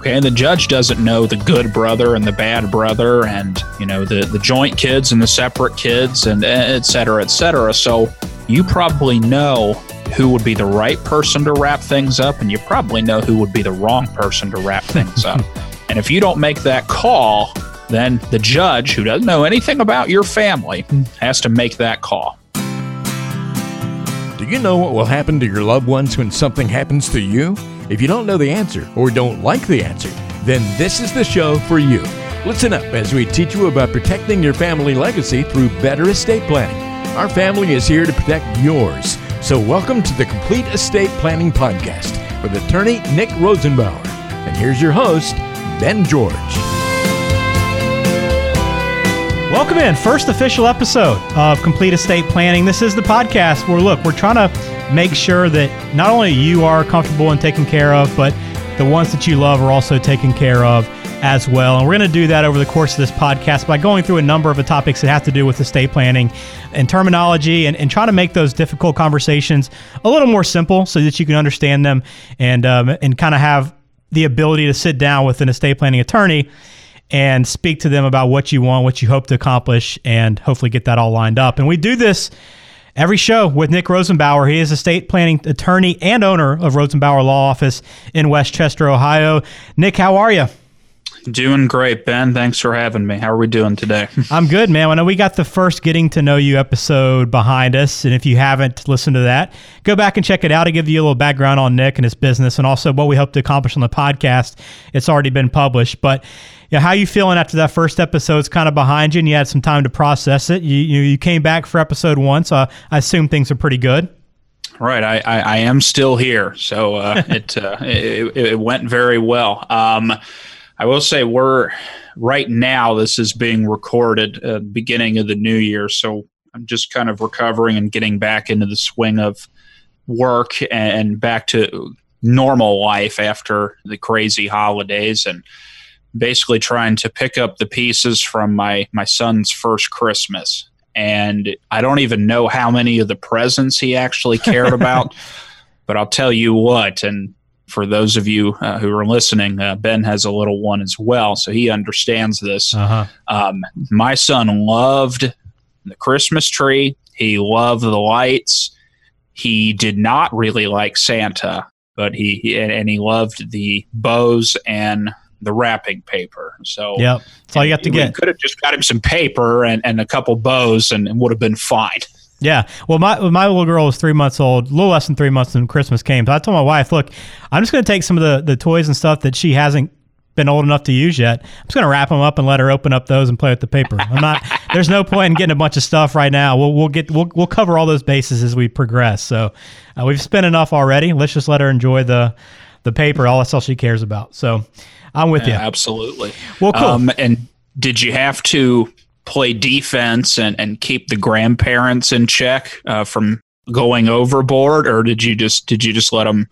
Okay, and the judge doesn't know the good brother and the bad brother, and you know the the joint kids and the separate kids, and et cetera, et cetera. So you probably know who would be the right person to wrap things up, and you probably know who would be the wrong person to wrap things up. And if you don't make that call, then the judge, who doesn't know anything about your family, has to make that call. Do you know what will happen to your loved ones when something happens to you? If you don't know the answer or don't like the answer, then this is the show for you. Listen up as we teach you about protecting your family legacy through better estate planning. Our family is here to protect yours. So, welcome to the Complete Estate Planning Podcast with attorney Nick Rosenbauer. And here's your host, Ben George. Welcome in, first official episode of Complete Estate Planning. This is the podcast where, look, we're trying to make sure that not only you are comfortable and taken care of, but the ones that you love are also taken care of as well. And we're going to do that over the course of this podcast by going through a number of the topics that have to do with estate planning and terminology and, and trying to make those difficult conversations a little more simple so that you can understand them and, um, and kind of have the ability to sit down with an estate planning attorney and speak to them about what you want, what you hope to accomplish, and hopefully get that all lined up. And we do this every show with Nick Rosenbauer. He is a estate planning attorney and owner of Rosenbauer Law Office in West Chester, Ohio. Nick, how are you? Doing great, Ben. Thanks for having me. How are we doing today? I'm good, man. I know we got the first getting to know you episode behind us, and if you haven't listened to that, go back and check it out. to give you a little background on Nick and his business, and also what we hope to accomplish on the podcast. It's already been published, but yeah, how you feeling after that first episode? It's kind of behind you, and you had some time to process it. You you, you came back for episode one, so I assume things are pretty good. Right, I, I, I am still here, so uh, it, uh, it it went very well. Um, I will say we're right now. This is being recorded uh, beginning of the new year, so I'm just kind of recovering and getting back into the swing of work and back to normal life after the crazy holidays and basically trying to pick up the pieces from my my son's first Christmas. And I don't even know how many of the presents he actually cared about, but I'll tell you what, and for those of you uh, who are listening, uh, Ben has a little one as well, so he understands this. Uh-huh. Um, my son loved the Christmas tree. He loved the lights. He did not really like Santa, but he, and he loved the bows and the wrapping paper. So yeah, that's all you have to get. Could have just got him some paper and, and a couple bows, and, and would have been fine. Yeah. Well, my my little girl was three months old, a little less than three months when Christmas came. So I told my wife, look, I'm just going to take some of the, the toys and stuff that she hasn't been old enough to use yet. I'm just going to wrap them up and let her open up those and play with the paper. I'm not. there's no point in getting a bunch of stuff right now. We'll we'll get we'll we'll cover all those bases as we progress. So uh, we've spent enough already. Let's just let her enjoy the the paper. All that's all she cares about. So I'm with yeah, you. Absolutely. Well, cool. Um, and did you have to play defense and, and keep the grandparents in check uh, from going overboard, or did you just did you just let them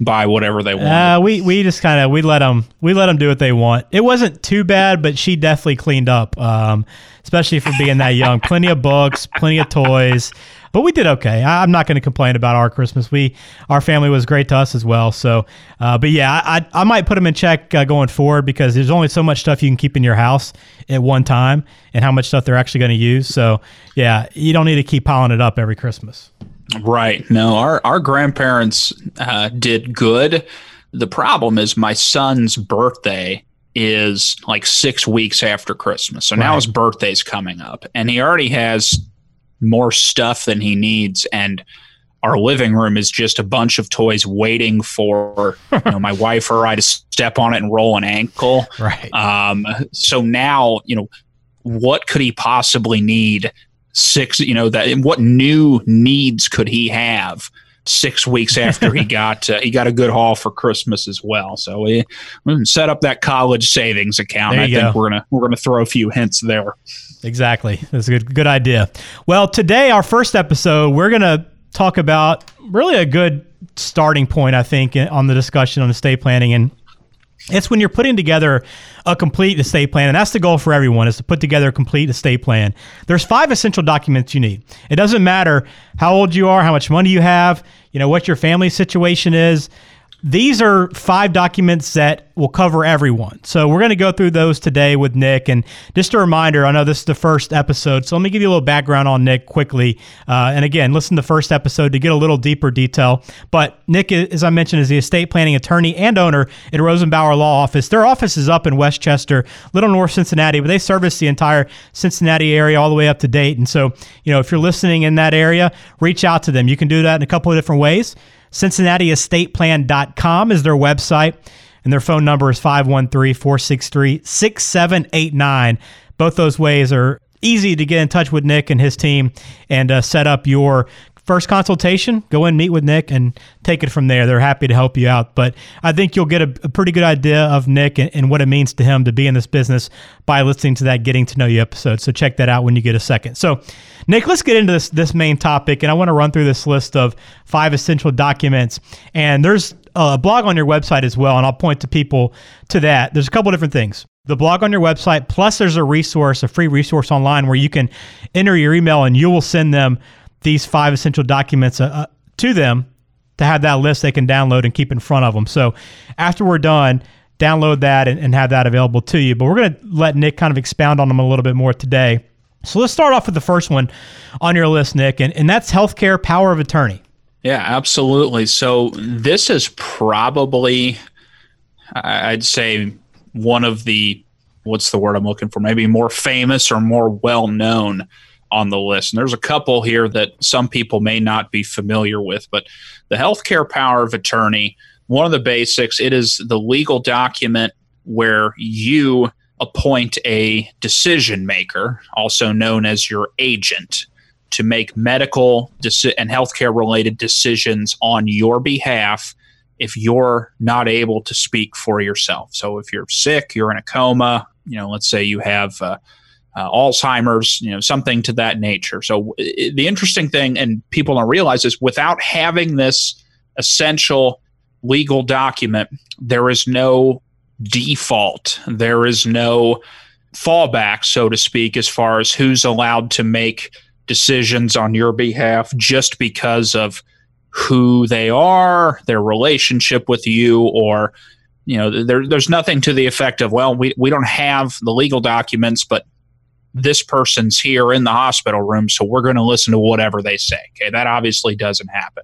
buy whatever they want? Uh, we we just kind of we let them we let them do what they want. It wasn't too bad, but she definitely cleaned up, um, especially for being that young. plenty of books, plenty of toys but we did okay. I, am not going to complain about our Christmas. We, our family was great to us as well. So, uh, but yeah, I, I might put them in check uh, going forward because there's only so much stuff you can keep in your house at one time, and how much stuff they're actually going to use. So, yeah, you don't need to keep piling it up every Christmas. Right. No, our our grandparents uh, did good. The problem is my son's birthday is like six weeks after Christmas. So right. now his birthday's coming up, and he already has more stuff than he needs and our living room is just a bunch of toys waiting for you know my wife or I to step on it and roll an ankle. Right. Um, so now you know what could he possibly need? Six. You know that. What new needs could he have? Six weeks after he got uh, he got a good haul for Christmas as well. So we, we set up that college savings account. I think we're gonna we're gonna throw a few hints there. Exactly. That's a good good idea. Well, today our first episode, we're going to talk about really a good starting point I think on the discussion on estate planning and it's when you're putting together a complete estate plan, and that's the goal for everyone is to put together a complete estate plan. There's five essential documents you need. It doesn't matter how old you are, how much money you have, you know, what your family situation is. These are five documents that will cover everyone. So we're going to go through those today with Nick. And just a reminder, I know this is the first episode, so let me give you a little background on Nick quickly. Uh, and again, listen to the first episode to get a little deeper detail. But Nick, as I mentioned, is the estate planning attorney and owner at Rosenbauer Law Office. Their office is up in West Chester, Little North Cincinnati, but they service the entire Cincinnati area all the way up to Dayton. And so, you know, if you're listening in that area, reach out to them. You can do that in a couple of different ways. CincinnatiEstatePlan.com is their website, and their phone number is 513 463 6789. Both those ways are easy to get in touch with Nick and his team and uh, set up your first consultation, go in, meet with Nick, and take it from there. They're happy to help you out. But I think you'll get a, a pretty good idea of Nick and, and, what it means to him to be in this business by listening to that Getting to Know You episode. So check that out when you get a second. So, Nick, let's get into this this main topic, and I want to run through this list of five essential documents. And there's a blog on your website as well, and I'll point to people to that. There's a couple different things the blog on your website plus there's a resource a free resource online where you can enter your email and you will send them these five essential documents uh, uh, to them to have that list they can download and keep in front of them. So after we're done, download that and, and have that available to you. But we're going to let Nick kind of expound on them a little bit more today. So let's start off with the first one on your list, Nick, and, and that's healthcare power of attorney. Yeah, absolutely. So this is probably, I'd say, one of the what's the word I'm looking for? Maybe more famous or more well known on the list. And there's a couple here that some people may not be familiar with, but the healthcare power of attorney, one of the basics, it is the legal document where you appoint a decision maker, also known as your agent, to make medical deci- and healthcare related decisions on your behalf if you're not able to speak for yourself. So if you're sick, you're in a coma, you know, let's say you have uh, uh, Alzheimer's, you know, something to that nature. So it, the interesting thing, and people don't realize, is without having this essential legal document, there is no default. There is no fallback, so to speak, as far as who's allowed to make decisions on your behalf just because of who they are, their relationship with you, or you know, there, there's nothing to the effect of, well, we, we don't have the legal documents, but this person's here in the hospital room, so we're going to listen to whatever they say. Okay, that obviously doesn't happen.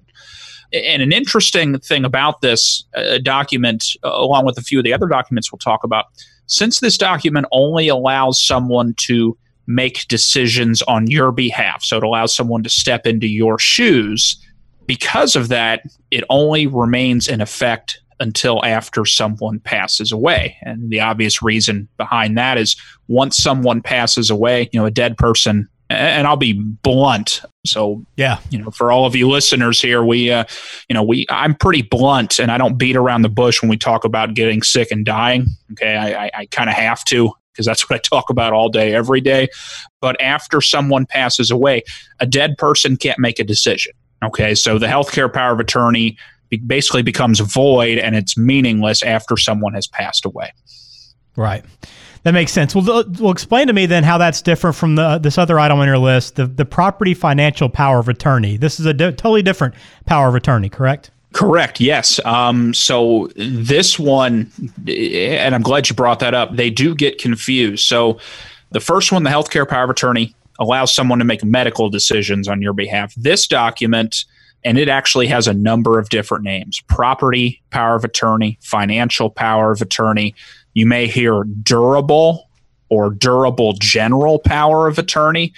And an interesting thing about this uh, document, uh, along with a few of the other documents we'll talk about, since this document only allows someone to make decisions on your behalf, so it allows someone to step into your shoes, because of that, it only remains in effect until after someone passes away. And the obvious reason behind that is once someone passes away, you know, a dead person, and I'll be blunt. So, yeah, you know, for all of you listeners here, we, uh, you know, we, I'm pretty blunt and I don't beat around the bush when we talk about getting sick and dying. Okay. I, I, I kind of have to because that's what I talk about all day, every day. But after someone passes away, a dead person can't make a decision. Okay. So the healthcare power of attorney basically becomes void and it's meaningless after someone has passed away. Right. That makes sense. Well, well, explain to me then how that's different from the this other item on your list, the the property financial power of attorney. This is a di- totally different power of attorney, correct? Correct. Yes. Um, so this one, and I'm glad you brought that up. They do get confused. So the first one, the healthcare power of attorney, allows someone to make medical decisions on your behalf. This document and it actually has a number of different names property power of attorney, financial power of attorney. You may hear durable or durable general power of attorney.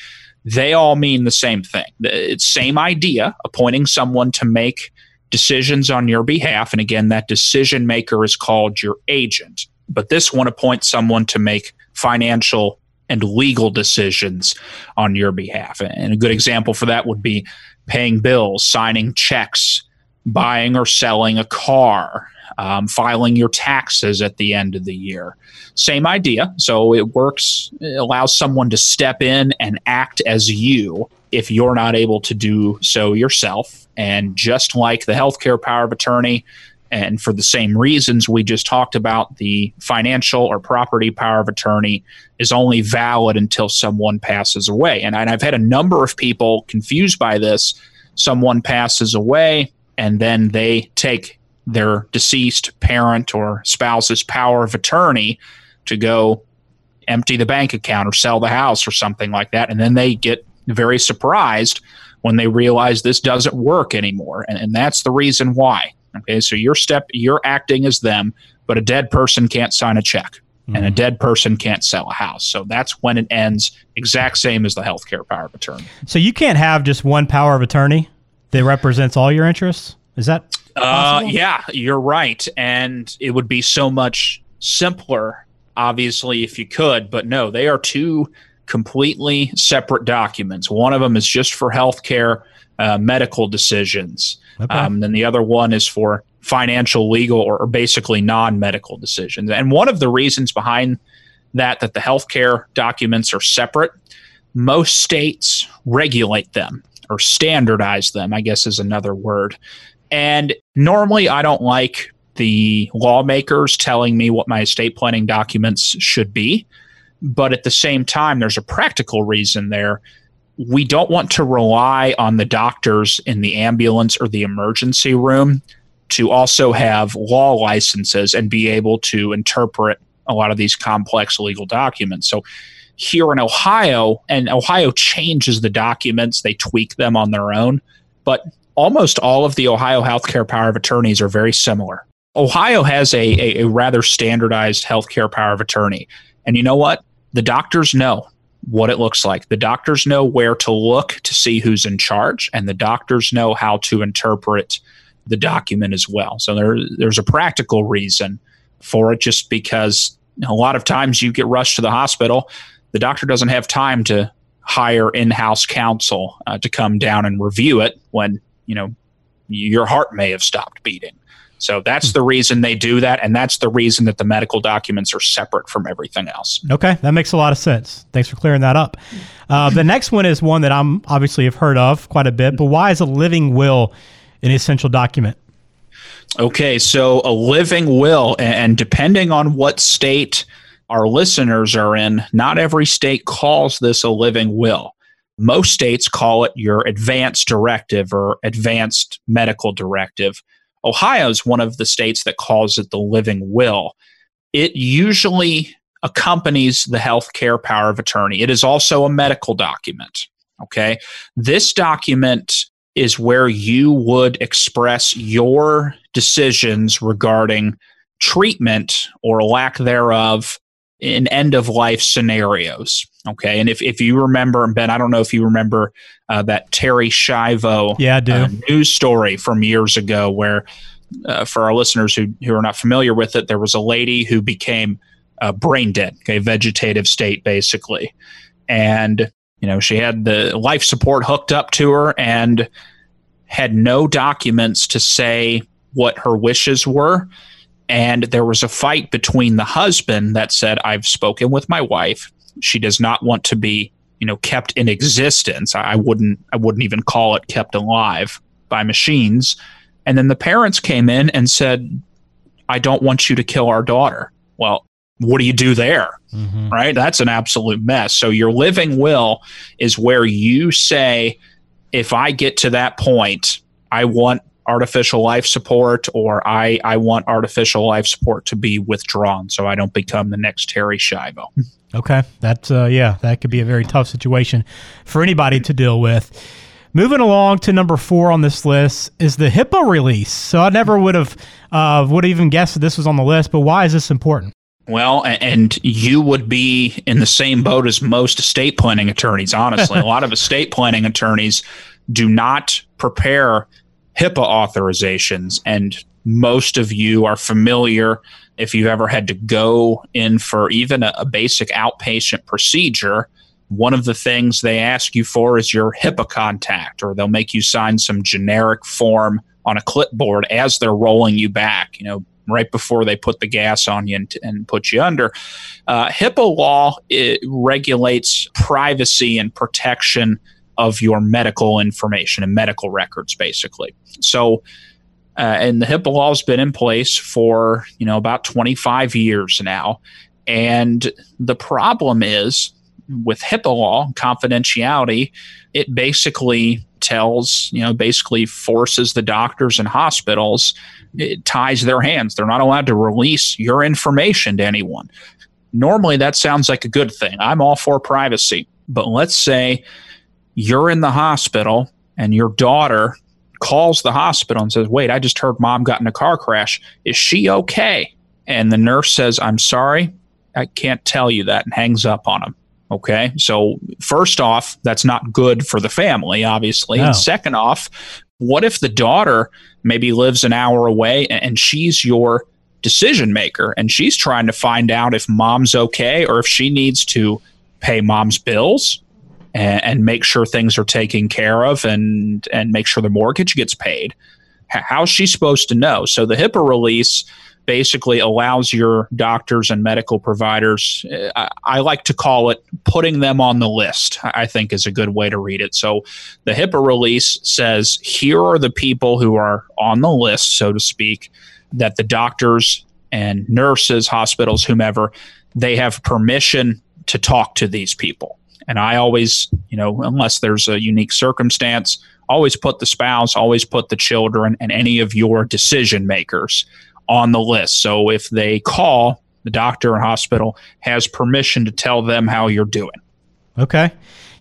They all mean the same thing. It's same idea, appointing someone to make decisions on your behalf. And again, that decision maker is called your agent. But this one appoints someone to make financial and legal decisions on your behalf. And a good example for that would be paying bills, signing checks, buying or selling a car, um, filing your taxes at the end of the year. Same idea. So it works, it allows someone to step in and act as you if you're not able to do so yourself. And just like the healthcare power of attorney, and for the same reasons we just talked about, the financial or property power of attorney is only valid until someone passes away. And, and I've had a number of people confused by this. Someone passes away, and then they take their deceased parent or spouse's power of attorney to go empty the bank account or sell the house or something like that. And then they get very surprised when they realize this doesn't work anymore. And, and that's the reason why. Okay, so your step, you're acting as them, but a dead person can't sign a check mm-hmm. and a mm-hmm. dead person can't sell a house. So that's when it ends, exact same as the healthcare power of attorney. So you can't have just one power of attorney that represents all your interests? Is that uh, yeah, you're right. And it would be so much simpler, obviously, if you could. But no, they are two completely separate documents. One of them is just for healthcare uh, medical decisions. Okay. Um, then the other one is for financial, legal, or, or basically non medical decisions. And one of the reasons behind that, that the healthcare documents are separate, most states regulate them or standardize them, I guess is another word. And normally I don't like the lawmakers telling me what my estate planning documents should be. But at the same time, there's a practical reason there. We don't want to rely on the doctors in the ambulance or the emergency room to also have law licenses and be able to interpret a lot of these complex legal documents. So here in Ohio, and Ohio changes the documents, they tweak them on their own, but almost all of the Ohio healthcare power of attorneys are very similar. Ohio has a, a, a rather standardized healthcare power of attorney. And you know what? The doctors know what it looks like. The doctors know where to look to see who's in charge, and the doctors know how to interpret the document as well. So there, there's a practical reason for it, just because a lot of times you get rushed to the hospital the doctor doesn't have time to hire in-house counsel uh, to come down and review it when you know your heart may have stopped beating. So that's the reason they do that, and that's the reason that the medical documents are separate from everything else. Okay, that makes a lot of sense. Thanks for clearing that up. Uh, the next one is one that I'm obviously have heard of quite a bit, but why is a living will an essential document? Okay, so a living will, and depending on what state our listeners are in, not every state calls this a living will. Most states call it your advanced directive or advanced medical directive. Ohio is one of the states that calls it the living will. It usually accompanies the health care power of attorney. It is also a medical document. Okay. This document is where you would express your decisions regarding treatment or lack thereof in end of life scenarios. Okay. And if, if you remember, Ben, I don't know if you remember uh, that Terri Schiavo yeah, I do. Uh, news story from years ago where, uh, for our listeners who, who are not familiar with it, there was a lady who became uh, brain dead, okay, vegetative state basically. And, you know, she had the life support hooked up to her and had no documents to say what her wishes were and there was a fight between the husband that said, I've spoken with my wife. She does not want to be, you know, kept in existence. I wouldn't I wouldn't even call it kept alive by machines. And then the parents came in and said, I don't want you to kill our daughter. Well, what do you do there? Mm-hmm. Right? That's an absolute mess. So your living will is where you say, if I get to that point, I want artificial life support or I, I want artificial life support to be withdrawn so I don't become the next Terri Schiavo. Okay. That's, uh, yeah, that could be a very tough situation for anybody to deal with. Moving along to number four on this list is the HIPAA release. So I never would have uh, would have even guessed that this was on the list, but why is this important? Well, and you would be in the same boat as most estate planning attorneys, honestly. a lot of estate planning attorneys do not prepare HIPAA authorizations. And most of you are familiar if you've ever had to go in for even a, a, basic outpatient procedure. One of the things they ask you for is your HIPAA contact, or they'll make you sign some generic form on a clipboard as they're rolling you back, you know, right before they put the gas on you and, and put you under. Uh, HIPAA law regulates privacy and protection of your medical information and medical records, basically. So, uh, and the HIPAA law has been in place for you know about 25 years now, and the problem is with HIPAA law confidentiality, it basically tells you know basically forces the doctors and hospitals it ties their hands. They're not allowed to release your information to anyone. Normally, that sounds like a good thing. I'm all for privacy. But let's say you're in the hospital and your daughter calls the hospital and says, Wait, I just heard mom got in a car crash. Is she okay? And the nurse says, I'm sorry, I can't tell you that, and hangs up on him. Okay. So, first off, that's not good for the family, obviously. No. And second off, what if the daughter maybe lives an hour away and she's your decision maker and she's trying to find out if mom's okay or if she needs to pay mom's bills and, and make sure things are taken care of and and make sure the mortgage gets paid? How's she supposed to know? So the HIPAA release basically allows your doctors and medical providers, uh, I, I, like to call it putting them on the list, I think is a good way to read it. So the HIPAA release says here are the people who are on the list, so to speak, that the doctors and nurses, hospitals, whomever, they have permission to talk to these people. And I always, you know, unless there's a unique circumstance, always put the spouse, always put the children and any of your decision makers on the list. So if they call, the doctor or hospital has permission to tell them how you're doing. Okay.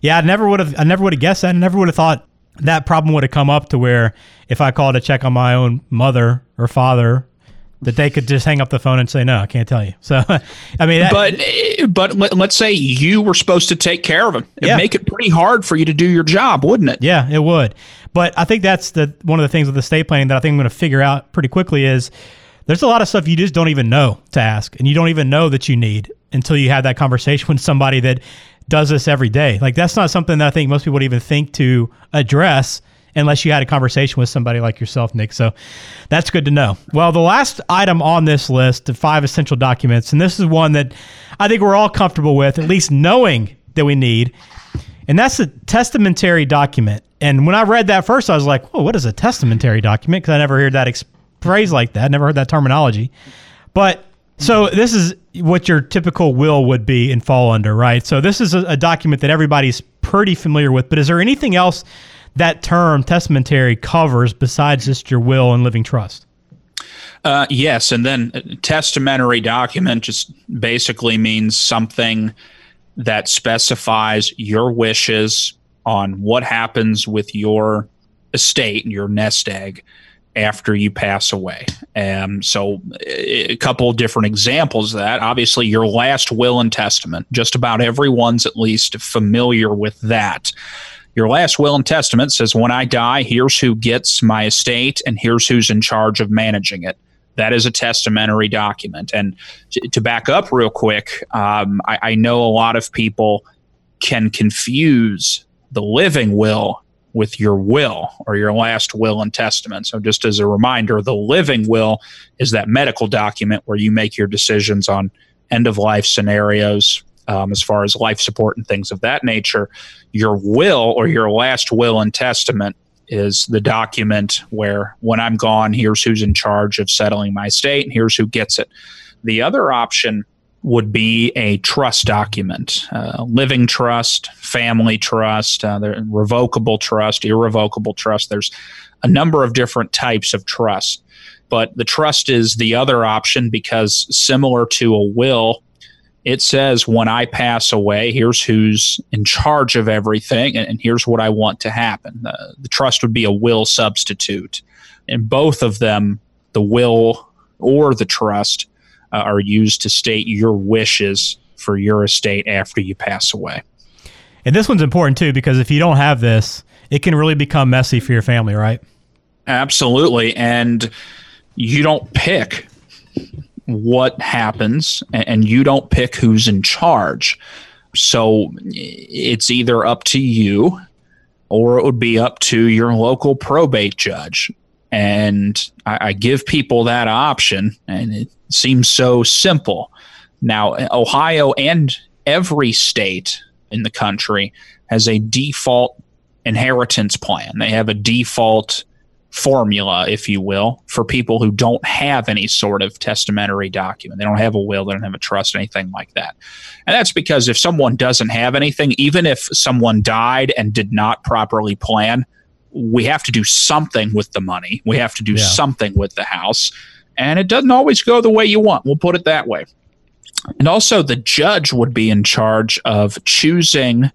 Yeah, I never would have I never would have guessed that. I never would have thought that problem would have come up to where if I called to check on my own mother or father that they could just hang up the phone and say no, I can't tell you. So, I mean, that, but eh, but let, us say you were supposed to take care of them. It'd yeah. make it pretty hard for you to do your job, wouldn't it? Yeah, it would. But I think that's the one of the things with estate planning that I think I'm going to figure out pretty quickly is there's a lot of stuff you just don't even know to ask and you don't even know that you need until you have that conversation with somebody that does this every day. Like that's not something that I think most people would even think to address unless you had a conversation with somebody like yourself, Nick. So that's good to know. Well, the last item on this list, the five essential documents, and this is one that I think we're all comfortable with, at least knowing that we need, and that's a testamentary document. And when I read that first, I was like, "Oh, what is a testamentary document?" Because I never heard that exp- phrase like that. Never heard that terminology. But so this is what your typical will would be and fall under, right? So this is a, a, document that everybody's pretty familiar with. But is there anything else that term testamentary covers besides just your will and living trust? Uh, yes, and then uh, testamentary document just basically means something that specifies your wishes on what happens with your estate and your nest egg after you pass away. Um, so, a couple different examples of that. Obviously, your last will and testament. Just about everyone's at least familiar with that. Your last will and testament says, When I die, here's who gets my estate, and here's who's in charge of managing it. That is a testamentary document. And to, back up real quick, um, I, I know a lot of people can confuse the living will with your will or your last will and testament. So, just as a reminder, the living will is that medical document where you make your decisions on end of life scenarios um, as far as life support and things of that nature. Your will or your last will and testament is the document where when I'm gone, here's who's in charge of settling my estate and here's who gets it. The other option would be a trust document, uh, living trust, family trust, uh, revocable trust, irrevocable trust. There's a number of different types of trust, but the trust is the other option because similar to a will, it says when I pass away, here's who's in charge of everything, and, and here's what I want to happen. Uh, the trust would be a will substitute. And both of them, the will or the trust uh, are used to state your wishes for your estate after you pass away. And this one's important too because if you don't have this, it can really become messy for your family, right? Absolutely. And you don't pick what happens and you don't pick who's in charge. So it's either up to you or it would be up to your local probate judge. And I, I give people that option, and it seems so simple. Now, Ohio and every state in the country has a default inheritance plan. They have a default formula, if you will, for people who don't have any sort of testamentary document. They don't have a will, they don't have a trust, anything like that. And that's because if someone doesn't have anything, even if someone died and did not properly plan, we have to do something with the money. We have to do Yeah. something with the house. And it doesn't always go the way you want. We'll put it that way. And also, the judge would be in charge of choosing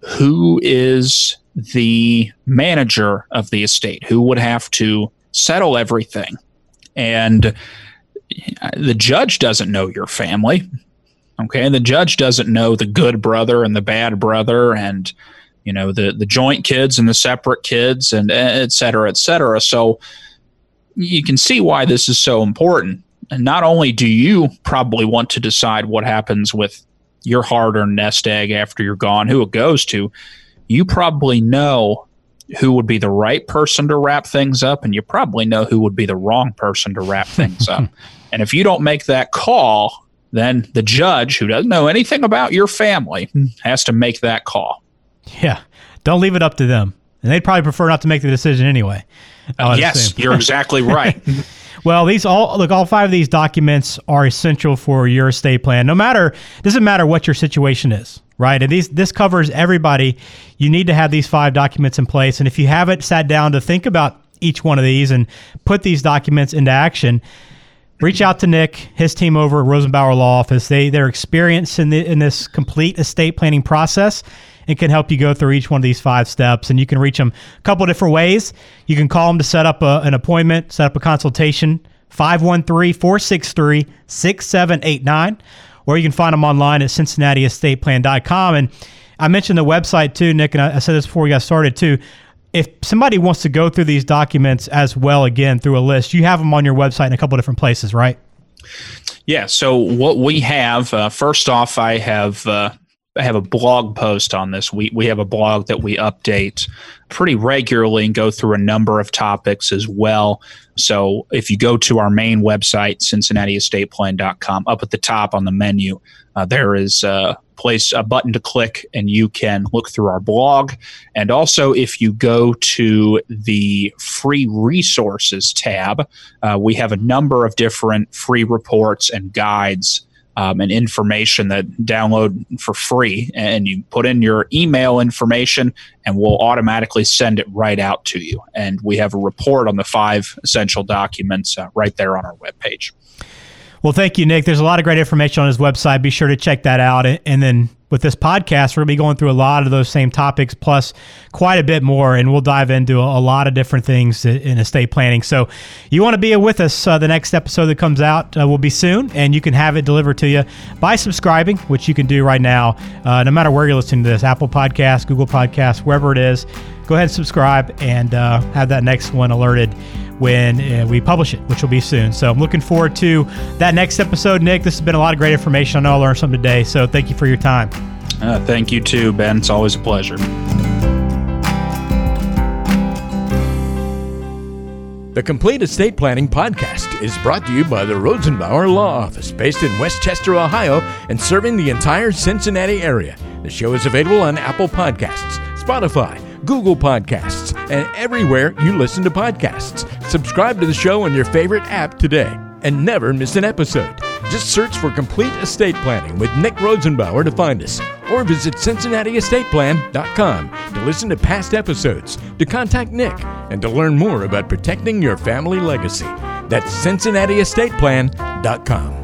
who is the manager of the estate, who would have to settle everything. And the judge doesn't know your family. Okay. And the judge doesn't know the good brother and the bad brother and, you know, the, the joint kids and the separate kids and et cetera, et cetera. So you can see why this is so important. And not only do you probably want to decide what happens with your hard earned nest egg after you're gone, who it goes to, you probably know who would be the right person to wrap things up, and you probably know who would be the wrong person to wrap things up. And if you don't make that call, then the judge, who doesn't know anything about your family, has to make that call. Yeah. Don't leave it up to them. And they'd probably prefer not to make the decision anyway. Would yes, you're exactly right. Well, these all look all five of these documents are essential for your estate plan. No matter doesn't matter what your situation is, right? And these this covers everybody. You need to have these five documents in place. And if you haven't sat down to think about each one of these and put these documents into action, reach out to Nick, his team over at Rosenbauer Law Office. They they're experienced in the, in this complete estate planning process and can help you go through each one of these five steps. And you can reach them a couple different ways. You can call them to set up a, an appointment, set up a consultation. 513-463-6789 or you can find them online at cincinnatiestateplan.com and i mentioned the website too nick and I, said this before we got started too if somebody wants to go through these documents as well again through a list, you have them on your website in a couple different places, right? Yeah. So what we have, uh, first off, I have uh, have a blog post on this. We we have a blog that we update pretty regularly and go through a number of topics as well. So if you go to our main website, CincinnatiEstatePlan.com, up at the top on the menu, uh, there is a place a button to click, and you can look through our blog. And also, if you go to the free resources tab, uh, we have a number of different free reports and guides um, and information that download for free. And you put in your email information, and we'll automatically send it right out to you. And we have a report on the five essential documents uh, right there on our webpage. Well, thank you, Nick. There's a lot of great information on his website. Be sure to check that out. And then with this podcast, we're going to be going through a lot of those same topics, plus quite a bit more. And we'll dive into a, lot of different things in estate planning. So you want to be with us. Uh, the next episode that comes out uh, will be soon, and you can have it delivered to you by subscribing, which you can do right now, uh, no matter where you're listening to this Apple Podcast, Google Podcast, wherever it is. Go ahead and subscribe and uh, have that next one alerted when uh, we publish it, which will be soon. So I'm looking forward to that next episode, Nick. This has been a lot of great information. I know I learned something today. So thank you for your time. Uh, thank you too, Ben. It's always a pleasure. The Complete Estate Planning Podcast is brought to you by the Rosenbauer Law Office, based in West Chester, Ohio, and serving the entire Cincinnati area. The show is available on Apple Podcasts, Spotify, Google Podcasts, and everywhere you listen to podcasts. Subscribe to the show on your favorite app today and never miss an episode. Just search for Complete Estate Planning with Nick Rosenbauer to find us, or visit CincinnatiEstatePlan.com to listen to past episodes, to contact Nick, and to learn more about protecting your family legacy. That's CincinnatiEstatePlan.com.